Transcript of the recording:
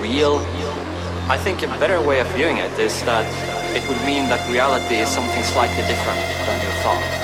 real? I think a better way of viewing it is that it would mean that reality is something slightly different than you thought.